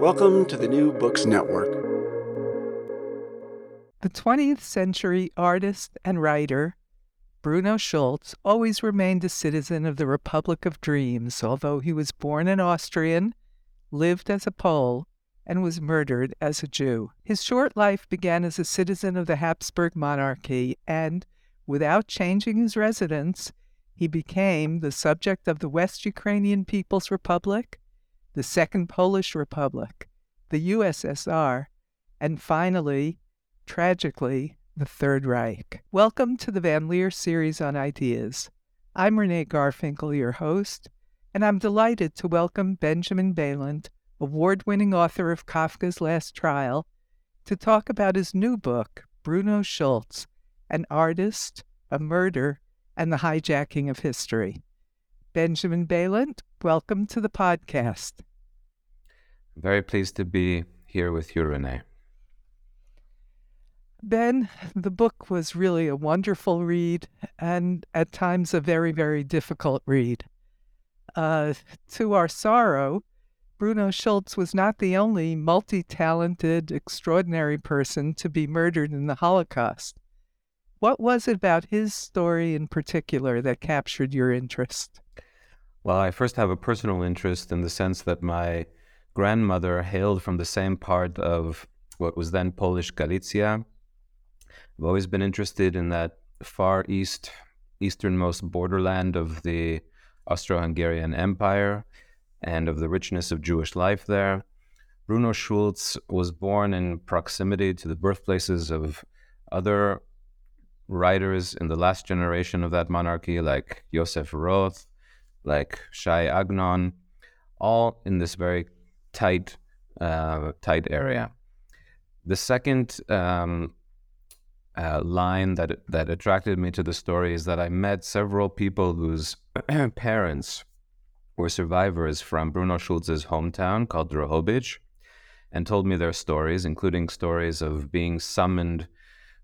Welcome to the New Books Network. The 20th century artist and writer Bruno Schulz always remained a citizen of the Republic of Dreams, although he was born an Austrian, lived as a Pole, and was murdered as a Jew. His short life began as a citizen of the Habsburg monarchy, and, without changing his residence, he became the subject of the West Ukrainian People's Republic, the Second Polish Republic, the USSR, and finally, tragically, the Third Reich. Welcome to the Van Leer series on ideas. I'm Renee Garfinkel, your host, and I'm delighted to welcome Benjamin Balint, award winning author of Kafka's Last Trial, to talk about his new book, Bruno Schulz An Artist, a Murder, and the Hijacking of History. Benjamin Balint, welcome to the podcast. Very pleased to be here with you, Renee. Ben, the book was really a wonderful read and at times a very, very difficult read. Uh, to our sorrow, Bruno Schulz was not the only multi talented, extraordinary person to be murdered in the Holocaust. What was it about his story in particular that captured your interest? Well, I first have a personal interest in the sense that my grandmother hailed from the same part of what was then Polish Galicia. I've always been interested in that far east, easternmost borderland of the Austro Hungarian Empire and of the richness of Jewish life there. Bruno Schulz was born in proximity to the birthplaces of other writers in the last generation of that monarchy, like Joseph Roth, like Shai Agnon, all in this very tight, uh, tight area. The second um, uh, line that that attracted me to the story is that I met several people whose parents were survivors from Bruno Schulz's hometown called Drohobych, and told me their stories, including stories of being summoned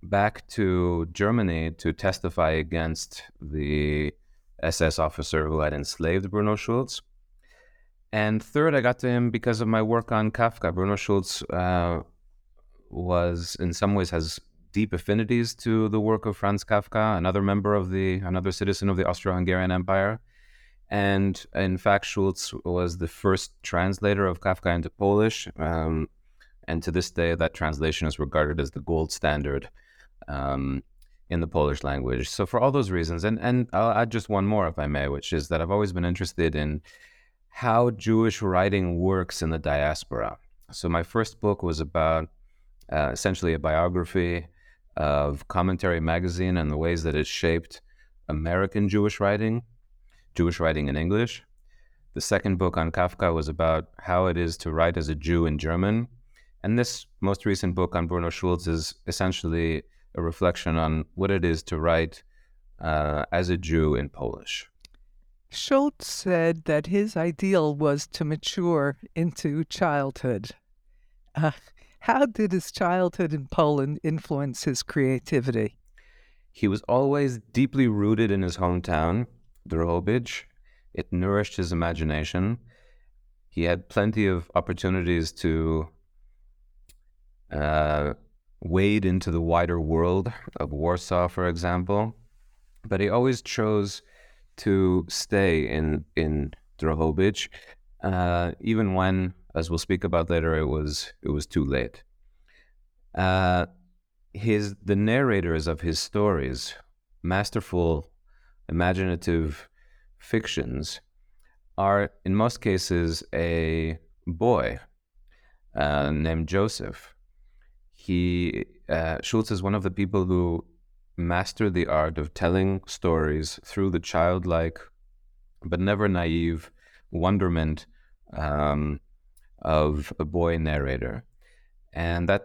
back to Germany to testify against the SS officer who had enslaved Bruno Schulz. And third, I got to him because of my work on Kafka. Bruno Schulz uh, was, in some ways, has deep affinities to the work of Franz Kafka, another member of the, another citizen of the Austro-Hungarian Empire. And in fact, Schulz was the first translator of Kafka into Polish. Um, and to this day, that translation is regarded as the gold standard um, in the Polish language. So for all those reasons, and, and I'll add just one more, if I may, which is that I've always been interested in how Jewish writing works in the diaspora. So my first book was about uh, essentially a biography of Commentary Magazine and the ways that it shaped American Jewish writing, Jewish writing in English. The second book on Kafka was about how it is to write as a Jew in German. And this most recent book on Bruno Schulz is essentially a reflection on what it is to write uh, as a Jew in Polish. Schulz said that his ideal was to mature into childhood. Uh, how did his childhood in Poland influence his creativity? He was always deeply rooted in his hometown, Drohobych. It nourished his imagination. He had plenty of opportunities to uh, wade into the wider world of Warsaw, for example. But he always chose to stay in in Drohobych, uh, even when, as we'll speak about later, it was it was too late. Uh, his the narrators of his stories, masterful, imaginative fictions, are in most cases a boy uh, named Joseph. He uh, Schulz is one of the people who master the art of telling stories through the childlike but never naive wonderment um, of a boy narrator. and that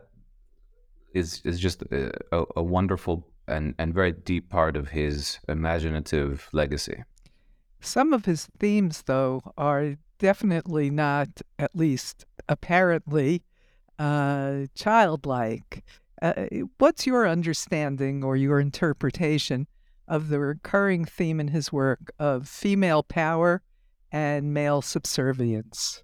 is is just a, a wonderful and, and very deep part of his imaginative legacy. Some of his themes, though, are definitely not, at least apparently, uh, childlike. Uh, what's your understanding or your interpretation of the recurring theme in his work of female power and male subservience?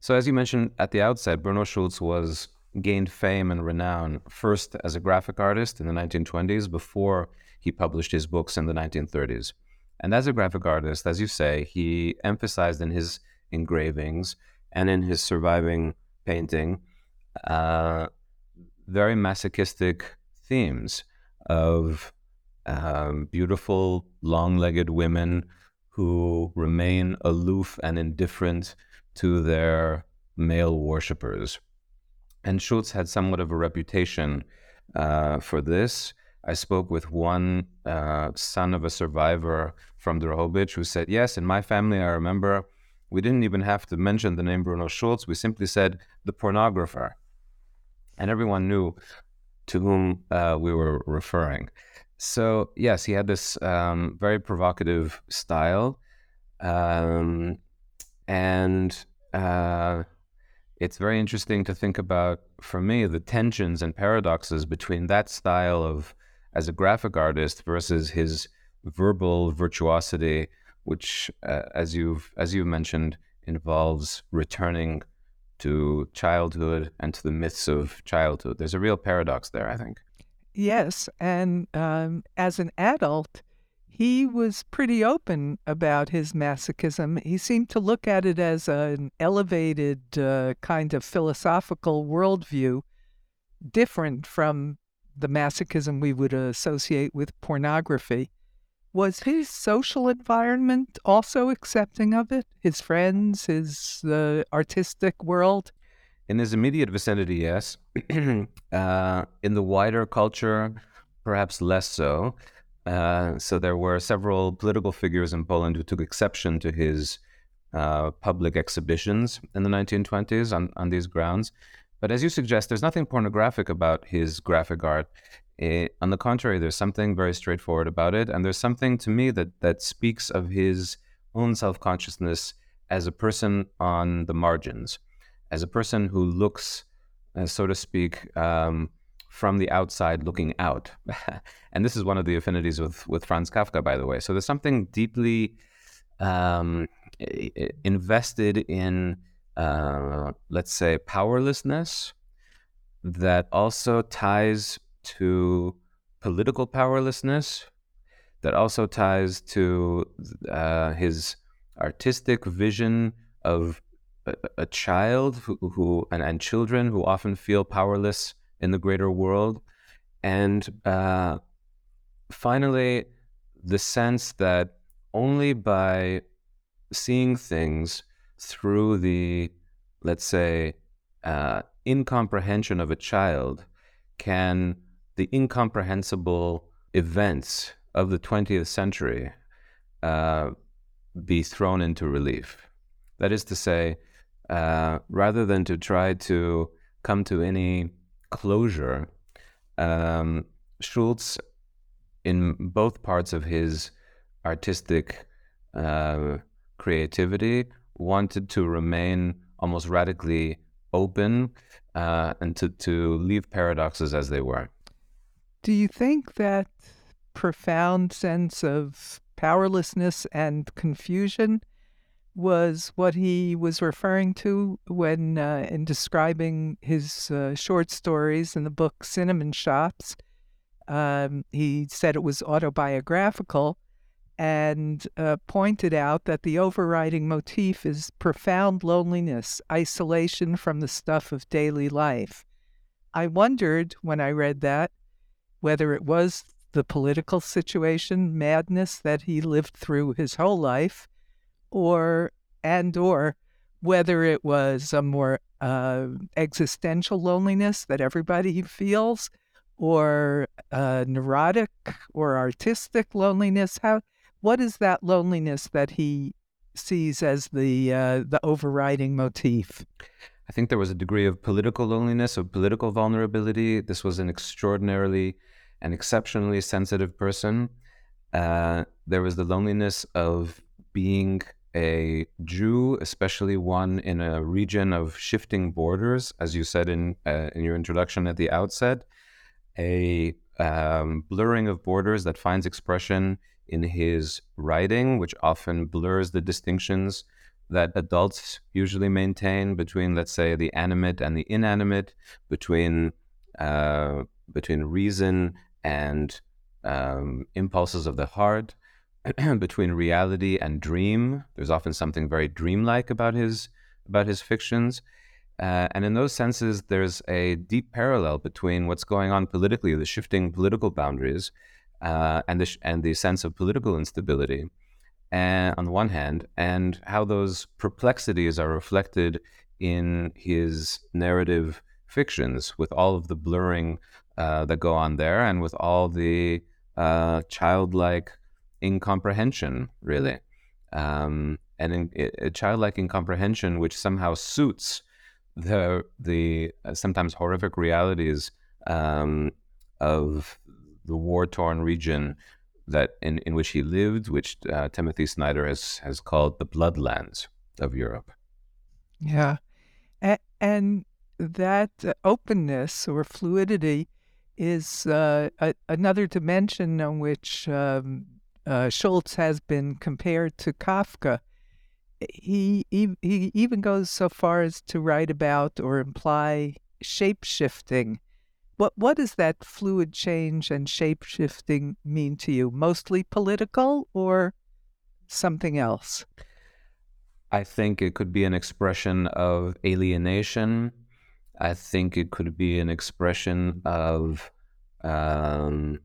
So, as you mentioned at the outset, Bruno Schulz was gained fame and renown first as a graphic artist in the 1920s before he published his books in the 1930s. And as a graphic artist, as you say, he emphasized in his engravings and in his surviving painting uh, very masochistic themes of um, beautiful, long legged women who remain aloof and indifferent to their male worshippers. And Schulz had somewhat of a reputation uh, for this. I spoke with one uh, son of a survivor from Drohobych who said, Yes, in my family, I remember we didn't even have to mention the name Bruno Schulz. We simply said the pornographer. And everyone knew to whom uh, we were referring. So, yes, he had this um, very provocative style. Um, and uh, it's very interesting to think about, for me, the tensions and paradoxes between that style of as a graphic artist versus his verbal virtuosity, which, uh, as you've as you mentioned, involves returning to childhood and to the myths of childhood. There's a real paradox there, I think. Yes, and um, as an adult, he was pretty open about his masochism. He seemed to look at it as an elevated uh, kind of philosophical worldview, different from the masochism we would associate with pornography. Was his social environment also accepting of it? His friends, his uh, artistic world? In his immediate vicinity, yes. uh, in the wider culture, perhaps less so. Uh, so there were several political figures in Poland who took exception to his uh, public exhibitions in the 1920s on, on these grounds. But as you suggest, there's nothing pornographic about his graphic art. It, on the contrary, there's something very straightforward about it, and there's something to me that that speaks of his own self-consciousness as a person on the margins, as a person who looks, uh, so to speak, um, from the outside looking out. and this is one of the affinities with, with Franz Kafka, by the way. So there's something deeply um, invested in, uh, let's say, powerlessness that also ties to political powerlessness, that also ties to uh, his artistic vision of a, a child who, who and, and children who often feel powerless in the greater world. And uh, finally, the sense that only by seeing things through the, let's say, uh, incomprehension of a child can the incomprehensible events of the 20th century uh, be thrown into relief. That is to say, uh, rather than to try to come to any closure, um, Schulz, in both parts of his artistic uh, creativity, wanted to remain almost radically open uh, and to, to leave paradoxes as they were. Do you think that profound sense of powerlessness and confusion was what he was referring to when, uh, in describing his uh, short stories in the book Cinnamon Shops. Um, he said it was autobiographical and uh, pointed out that the overriding motif is profound loneliness, isolation from the stuff of daily life. I wondered when I read that whether it was the political situation, madness that he lived through his whole life, or and or whether it was a more uh, existential loneliness that everybody feels or uh, neurotic or artistic loneliness how what is that loneliness that he sees as the uh, the overriding motif I think there was a degree of political loneliness, of political vulnerability. This was an extraordinarily and exceptionally sensitive person. Uh, there was the loneliness of being a Jew, especially one in a region of shifting borders, as you said in uh, in your introduction at the outset, a um, blurring of borders that finds expression in his writing, which often blurs the distinctions that adults usually maintain between, let's say, the animate and the inanimate, between uh, between reason and um, impulses of the heart, between reality and dream. There's often something very dreamlike about his about his fictions. Uh, and in those senses, there's a deep parallel between what's going on politically, the shifting political boundaries, uh, and the sh- and the sense of political instability, and, on the one hand, and how those perplexities are reflected in his narrative fictions, with all of the blurring uh, that go on there, and with all the uh, childlike incomprehension, really, um, and in, a childlike incomprehension which somehow suits the the uh, sometimes horrific realities um, of the war torn region that in, in which he lived, which uh, Timothy Snyder has has called the bloodlands of Europe. Yeah, and, and that uh, openness or fluidity is uh, a, another dimension on which um, uh, Schulz has been compared to Kafka. He, he he even goes so far as to write about or imply shape shifting. What what does that fluid change and shape shifting mean to you? Mostly political or something else? I think it could be an expression of alienation. I think it could be an expression of um,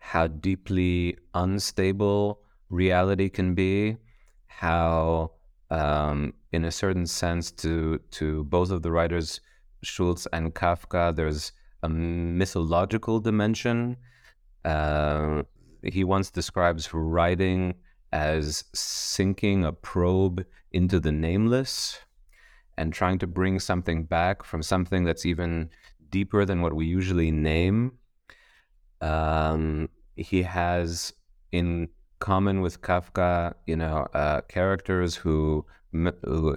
how deeply unstable reality can be, how, um, in a certain sense, to to both of the writers, Schulz and Kafka, there's a mythological dimension. Uh, he once describes writing as sinking a probe into the nameless and trying to bring something back from something that's even deeper than what we usually name um, he has, in common with Kafka, you know, uh, characters who, me- who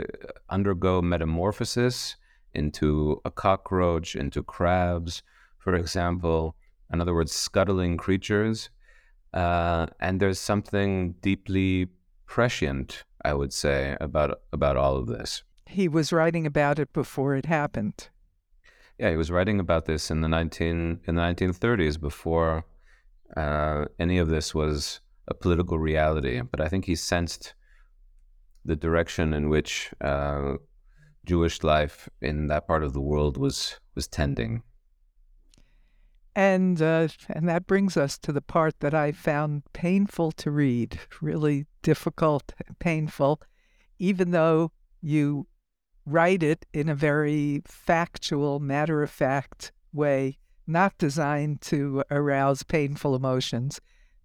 undergo metamorphosis into a cockroach, into crabs, for example. In other words, scuttling creatures. Uh, and there's something deeply prescient, I would say, about about all of this. He was writing about it before it happened. Yeah, he was writing about this in the nineteen in the nineteen thirties before uh, any of this was a political reality. But I think he sensed the direction in which uh, Jewish life in that part of the world was was tending. And uh, and that brings us to the part that I found painful to read, really difficult, painful, even though you write it in a very factual, matter of fact way, not designed to arouse painful emotions.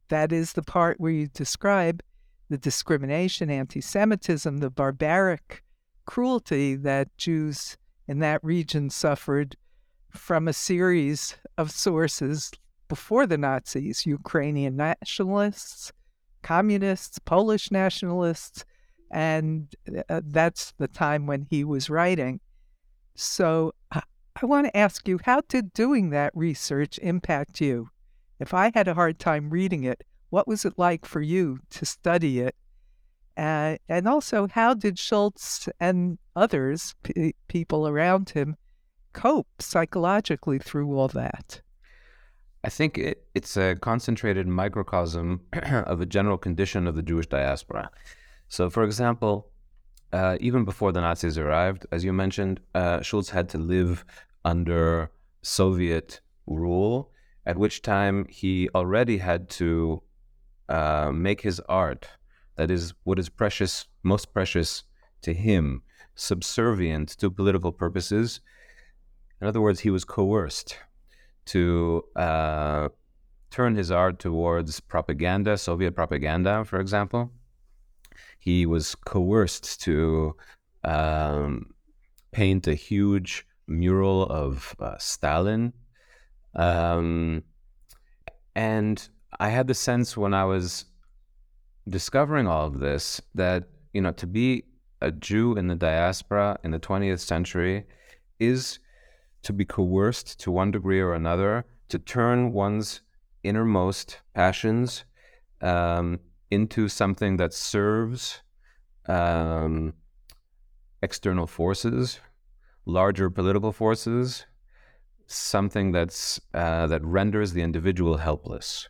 That is the part where you describe the discrimination, anti Semitism, the barbaric cruelty that Jews in that region suffered from a series of sources before the Nazis Ukrainian nationalists, communists, Polish nationalists, and uh, that's the time when he was writing. So I want to ask you, how did doing that research impact you? If I had a hard time reading it, what was it like for you to study it? Uh, and also, how did Schulz and others, p- people around him, cope psychologically through all that? I think it, it's a concentrated microcosm of a general condition of the Jewish diaspora. So, for example, uh, even before the Nazis arrived, as you mentioned, uh, Schulz had to live under Soviet rule, at which time he already had to uh, make his art, that is, what is precious, most precious to him, subservient to political purposes. In other words, he was coerced to uh, turn his art towards propaganda, Soviet propaganda, for example he was coerced to um, paint a huge mural of uh, Stalin. Um, and I had the sense when I was discovering all of this that, you know, to be a Jew in the diaspora in the 20th century is to be coerced to one degree or another to turn one's innermost passions um, into something that serves um, external forces, larger political forces, something that's uh, that renders the individual helpless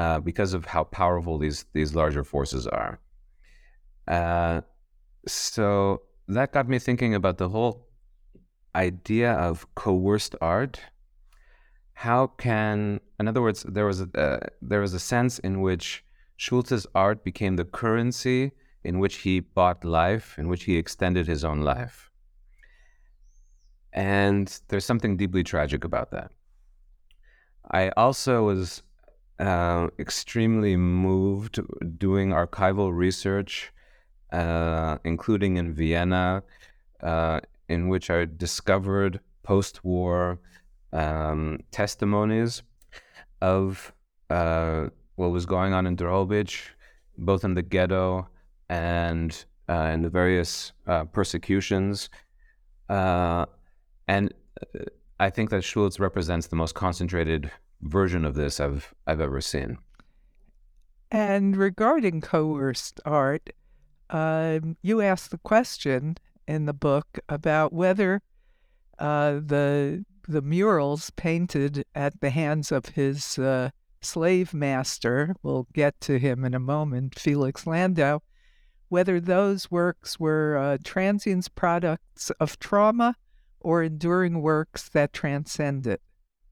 uh, because of how powerful these these larger forces are. Uh, so that got me thinking about the whole idea of coerced art. How can, in other words, there was a uh, there was a sense in which Schulz's art became the currency in which he bought life, in which he extended his own life. And there's something deeply tragic about that. I also was uh, extremely moved doing archival research, uh, including in Vienna, uh, in which I discovered post war um, testimonies of uh, what was going on in Drohobych, both in the ghetto and uh, in the various persecutions. And I think that Schulz represents the most concentrated version of this I've I've ever seen. And regarding coerced art, um, you asked the question in the book about whether uh, the the murals painted at the hands of his uh, slave master, we'll get to him in a moment, Felix Landau, whether those works were uh, transience products of trauma or enduring works that transcend it?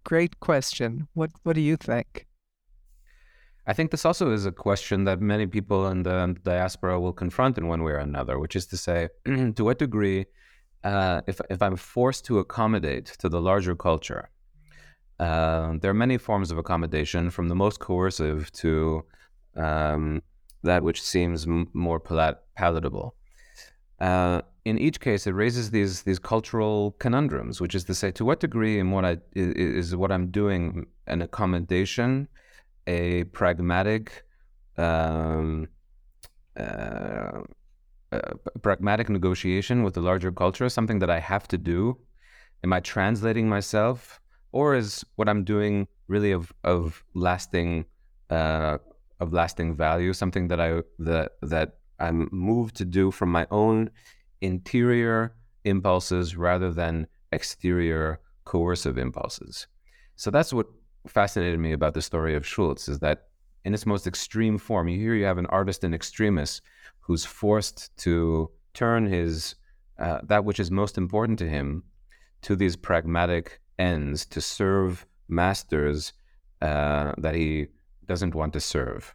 Great question. What what do you think? I think this also is a question that many people in the diaspora will confront in one way or another, which is to say, to what degree, uh, if if I'm forced to accommodate to the larger culture, uh, there are many forms of accommodation, from the most coercive to um, that which seems m- more pal- palatable. Uh, in each case, it raises these these cultural conundrums, which is to say, to what degree and what I is, what I'm doing an accommodation, a pragmatic, um, uh, pragmatic negotiation with the larger culture, something that I have to do. Am I translating myself, or is what I'm doing really of of lasting uh, of lasting value, something that I that that I'm moved to do from my own interior impulses rather than exterior coercive impulses. So that's what fascinated me about the story of Schulz is that in its most extreme form, you here you have an artist in extremis who's forced to turn his uh, that which is most important to him to these pragmatic ends to serve masters uh, that he doesn't want to serve.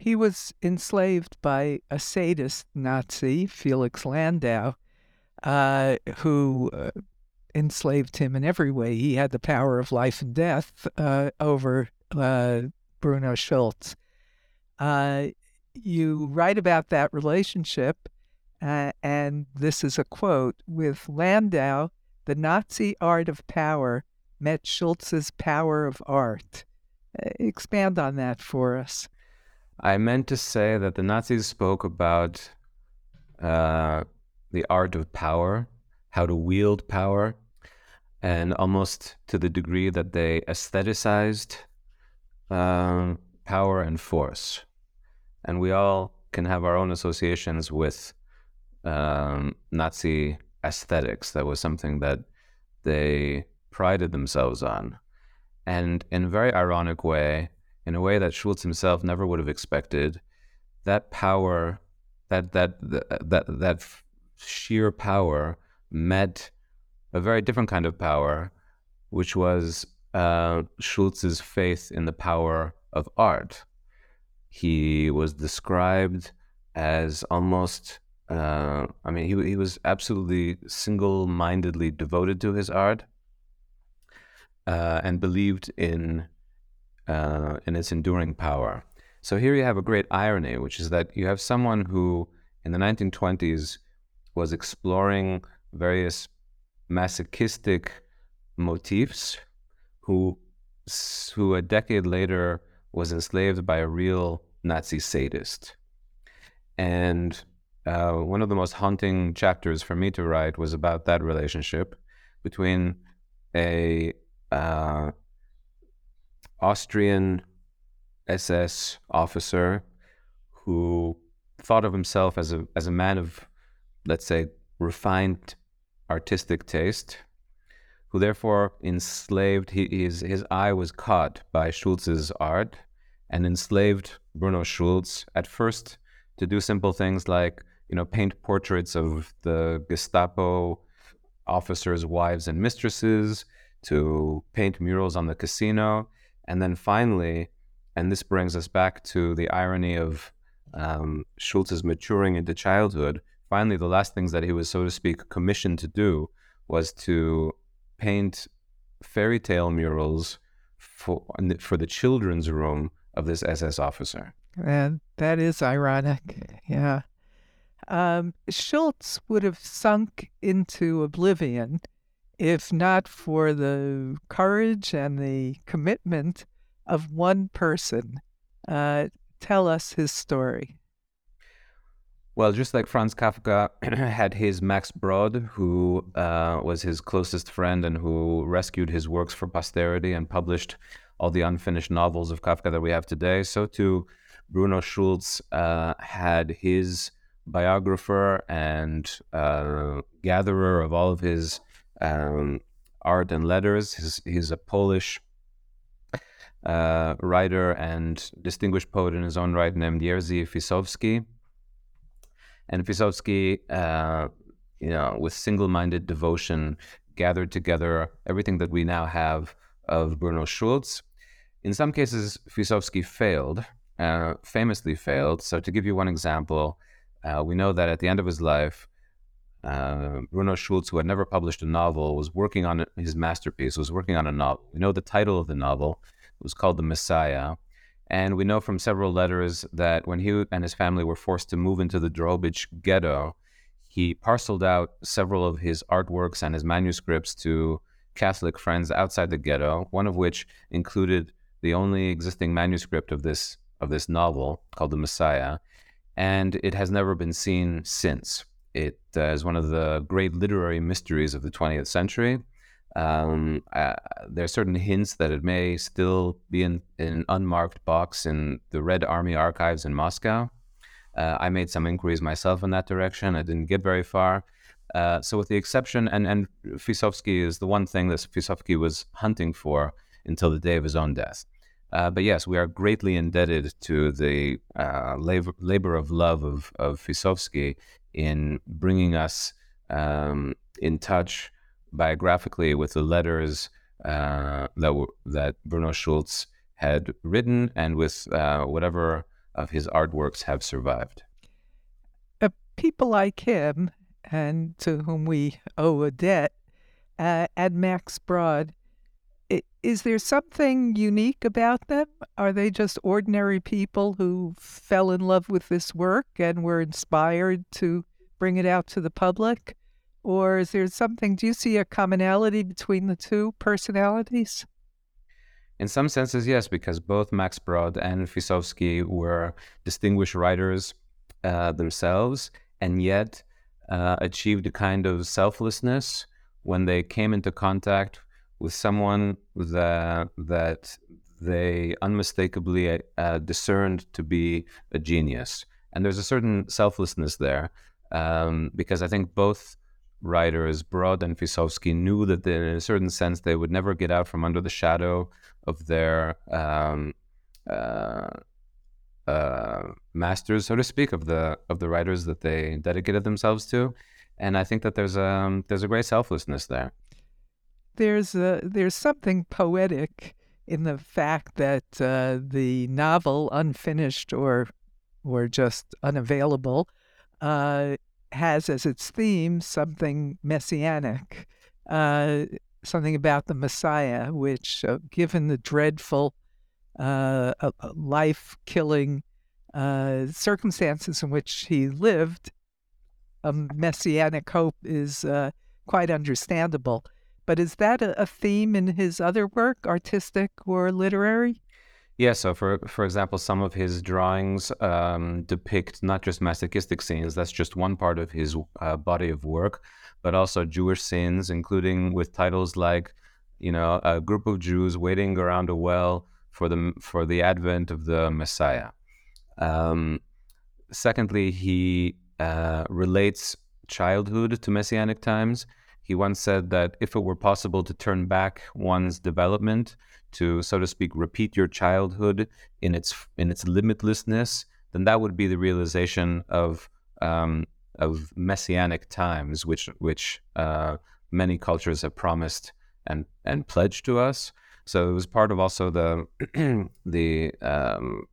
He was enslaved by a sadist Nazi, Felix Landau, uh, who uh, enslaved him in every way. He had the power of life and death uh, over uh, Bruno Schulz. Uh, you write about that relationship, uh, and this is a quote with Landau, the Nazi art of power met Schulz's power of art. expand on that for us. I meant to say that the Nazis spoke about uh, the art of power, how to wield power, and almost to the degree that they aestheticized um, power and force. And we all can have our own associations with um, Nazi aesthetics. That was something that they prided themselves on. And in a very ironic way, in a way that Schulz himself never would have expected. That power, that that that that, sheer power met a very different kind of power, which was uh, Schulz's faith in the power of art. He was described as almost, uh, I mean, he, he was absolutely single mindedly devoted to his art uh, and believed in, uh, in its enduring power. So here you have a great irony, which is that you have someone who in the 1920s was exploring various masochistic motifs who who a decade later was enslaved by a real Nazi sadist. And uh, one of the most haunting chapters for me to write was about that relationship between a uh, Austrian SS officer who thought of himself as a as a man of, let's say, refined artistic taste, who therefore enslaved his his eye was caught by Schulz's art and enslaved Bruno Schulz at first to do simple things like you know paint portraits of the Gestapo officers' wives and mistresses, to paint murals on the casino, and then finally, and this brings us back to the irony of um, Schulz's maturing into childhood. Finally, the last things that he was, so to speak, commissioned to do was to paint fairy tale murals for for the children's room of this SS officer. And that is ironic. Yeah. Um, Schulz would have sunk into oblivion if not for the courage and the commitment of one person. Uh, tell us his story. Well, just like Franz Kafka had his Max Brod, who uh, was his closest friend and who rescued his works for posterity and published all the unfinished novels of Kafka that we have today, so too Bruno Schulz uh, had his biographer and uh, gatherer of all of his um, art and letters. He's, he's a Polish uh, writer and distinguished poet in his own right named Jerzy Ficowski. And Ficowski, uh, you know, with single-minded devotion, gathered together everything that we now have of Bruno Schulz. In some cases, Ficowski failed, uh, famously failed. So, to give you one example, uh, we know that at the end of his life, uh, Bruno Schulz, who had never published a novel, was working on his masterpiece, was working on a novel. We know the title of the novel it was called The Messiah. And we know from several letters that when he and his family were forced to move into the Drohobych ghetto, he parceled out several of his artworks and his manuscripts to Catholic friends outside the ghetto, one of which included the only existing manuscript of this of this novel called The Messiah, and it has never been seen since. It uh, is one of the great literary mysteries of the 20th century. Um, uh, there are certain hints that it may still be in, in, an unmarked box in the Red Army archives in Moscow. Uh, I made some inquiries myself in that direction. I didn't get very far. Uh, so, with the exception, and, and Ficowski is the one thing that Ficowski was hunting for until the day of his own death. Uh, but yes, we are greatly indebted to the uh, labor, labor of love of, of Ficowski in bringing us um, in touch biographically with the letters uh, that that Bruno Schulz had written and with uh, whatever of his artworks have survived. Uh, people like him, and to whom we owe a debt, uh, and Max Brod, is there something unique about them? Are they just ordinary people who fell in love with this work and were inspired to bring it out to the public? Or is there something, do you see a commonality between the two personalities? In some senses, yes, because both Max Brod and Ficowski were distinguished writers uh, themselves, and yet uh, achieved a kind of selflessness when they came into contact with someone that that they unmistakably uh, discerned to be a genius. And there's a certain selflessness there um, because I think both writers, Brod and Ficowski, knew that in a certain sense they would never get out from under the shadow of their um, uh, uh, masters, so to speak, of the of the writers that they dedicated themselves to. and I think that there's a there's a great selflessness there. There's a, there's something poetic in the fact that uh, the novel, unfinished or or just unavailable, uh, has as its theme something messianic, uh, something about the Messiah, which, uh, given the dreadful, uh, life killing uh, circumstances in which he lived, a messianic hope is quite understandable. But is that a, theme in his other work, artistic or literary? Yeah, so for for example, some of his drawings um, depict not just masochistic scenes. That's just one part of his uh, body of work, but also Jewish scenes, including with titles like, you know, a group of Jews waiting around a well for the for the advent of the Messiah. Um, secondly, he uh, relates childhood to messianic times. He once said that if it were possible to turn back one's development to, so to speak, repeat your childhood in its in its limitlessness, then that would be the realization of um, of messianic times, which which uh, many cultures have promised and and pledged to us. So it was part of also the the um,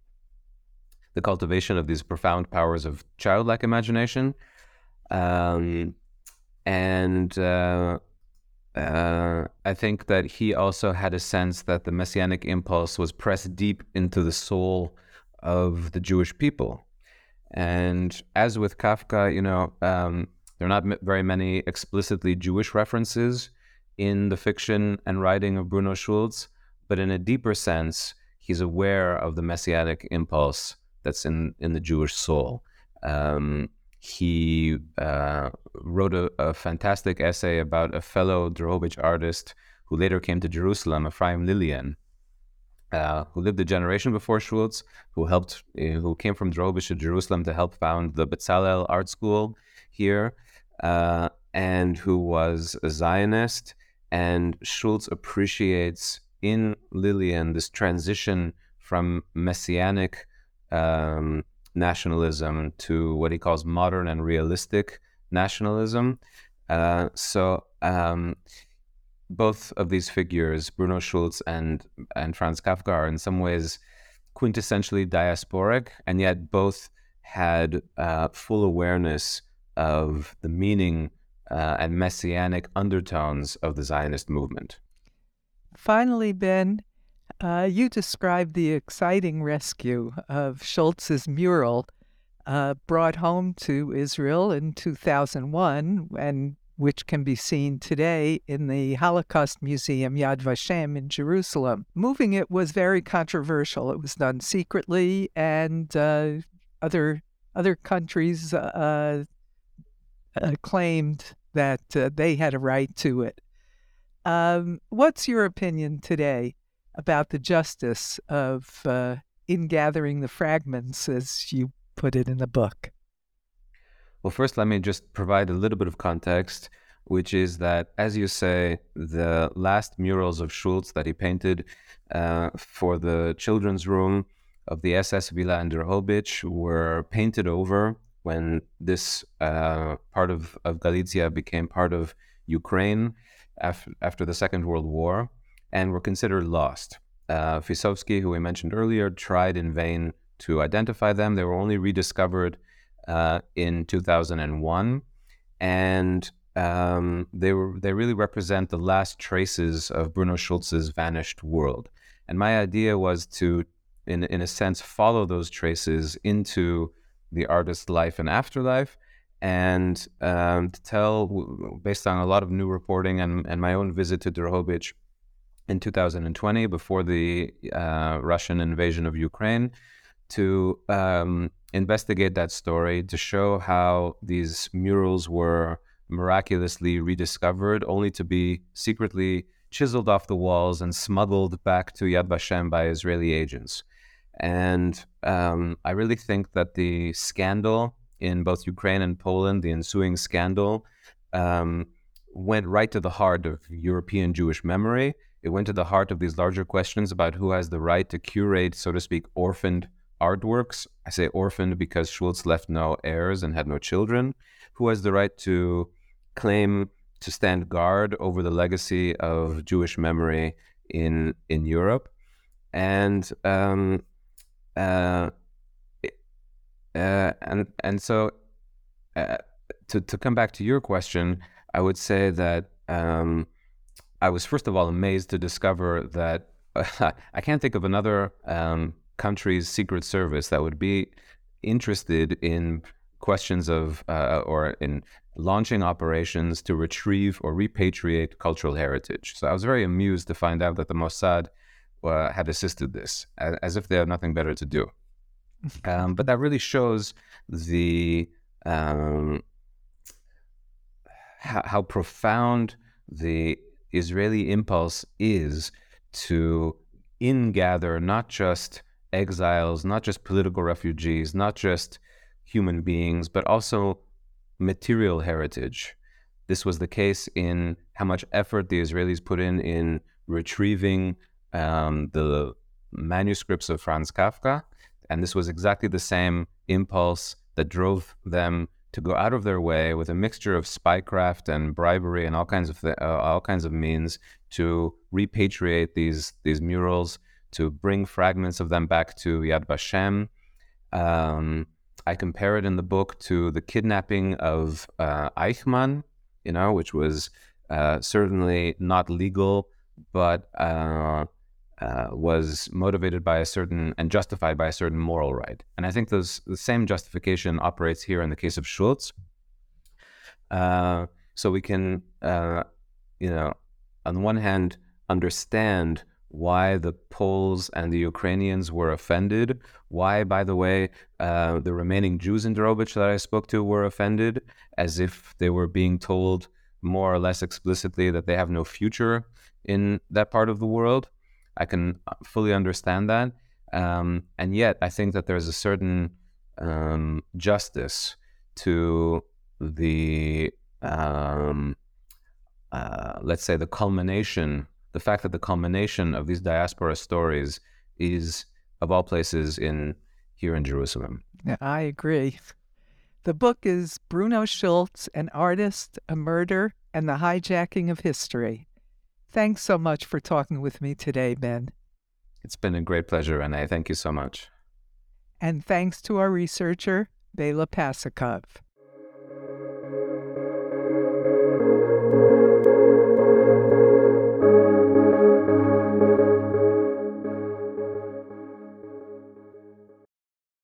the cultivation of these profound powers of childlike imagination, um, and uh, uh, I think that he also had a sense that the messianic impulse was pressed deep into the soul of the Jewish people. And as with Kafka, you know, um, there are not very many explicitly Jewish references in the fiction and writing of Bruno Schulz, but in a deeper sense, he's aware of the messianic impulse that's in, in the Jewish soul. Um, he uh, wrote a, a, fantastic essay about a fellow Drohobych artist who later came to Jerusalem, Ephraim Lilien, uh, who lived a generation before Schulz, who helped, uh, who came from Drohobych to Jerusalem to help found the Bezalel Art School here, uh, and who was a Zionist. And Schulz appreciates in Lilien this transition from messianic um, nationalism to what he calls modern and realistic nationalism. Uh, so um, both of these figures, Bruno Schulz and and Franz Kafka, are in some ways quintessentially diasporic, and yet both had uh, full awareness of the meaning uh, and messianic undertones of the Zionist movement. Finally, Ben, uh, you described the exciting rescue of Schulz's mural uh, brought home to Israel in 2001, and which can be seen today in the Holocaust Museum Yad Vashem in Jerusalem. Moving it was very controversial. It was done secretly, and uh, other other countries uh, uh, claimed that uh, they had a right to it. Um, what's your opinion today about the justice of uh, in gathering the fragments, as you put it in the book? Well, first, let me just provide a little bit of context, which is that, as you say, the last murals of Schulz that he painted uh, for the children's room of the SS Villa in Drohobych were painted over when this uh, part of, of Galicia became part of Ukraine after, after the Second World War and were considered lost. Uh, Ficowski, who we mentioned earlier, tried in vain to identify them. They were only rediscovered uh, in 2001, and um, they were they really represent the last traces of Bruno Schulz's vanished world. And my idea was to, in in a sense, follow those traces into the artist's life and afterlife, and um, to tell, based on a lot of new reporting and, and my own visit to Drohobych in 2020 before the uh, Russian invasion of Ukraine to um, investigate that story to show how these murals were miraculously rediscovered, only to be secretly chiseled off the walls and smuggled back to Yad Vashem by Israeli agents. And um, I really think that the scandal in both Ukraine and Poland, the ensuing scandal, um, went right to the heart of European Jewish memory it went to the heart of these larger questions about who has the right to curate, so to speak, orphaned artworks. I say orphaned because Schulz left no heirs and had no children. Who has the right to claim to stand guard over the legacy of Jewish memory in in Europe, and um, uh, uh, and and so uh, to to come back to your question, I would say that um, I was first of all amazed to discover that I can't think of another um, country's secret service that would be interested in questions of uh, or in launching operations to retrieve or repatriate cultural heritage. So I was very amused to find out that the Mossad uh, had assisted this, as, if they had nothing better to do. Um, but that really shows the um, how, how profound the Israeli impulse is to ingather not just exiles, not just political refugees, not just human beings, but also material heritage. This was the case in how much effort the Israelis put in in retrieving um, the manuscripts of Franz Kafka. And this was exactly the same impulse that drove them to go out of their way with a mixture of spycraft and bribery and all kinds of th- uh, all kinds of means to repatriate these these murals, to bring fragments of them back to Yad Vashem. Um, I compare it in the book to the kidnapping of uh, Eichmann, you know, which was uh, certainly not legal, but uh, was motivated by a certain and justified by a certain moral right. And I think those the same justification operates here in the case of Schulz. Uh, so we can, uh, you know, on the one hand, understand why the Poles and the Ukrainians were offended, why, by the way, uh, the remaining Jews in Drohobych that I spoke to were offended, as if they were being told more or less explicitly that they have no future in that part of the world. I can uh, fully understand that. Um, and yet, I think that there's a certain um, justice to the, um, uh, let's say, the culmination the fact that the culmination of these diaspora stories is, of all places, in here in Jerusalem. Yeah, I agree. The book is Bruno Schulz, an artist, a murder, and the hijacking of history. Thanks so much for talking with me today, Ben. It's been a great pleasure, Renee. Thank you so much. And thanks to our researcher, Bela Pasikov.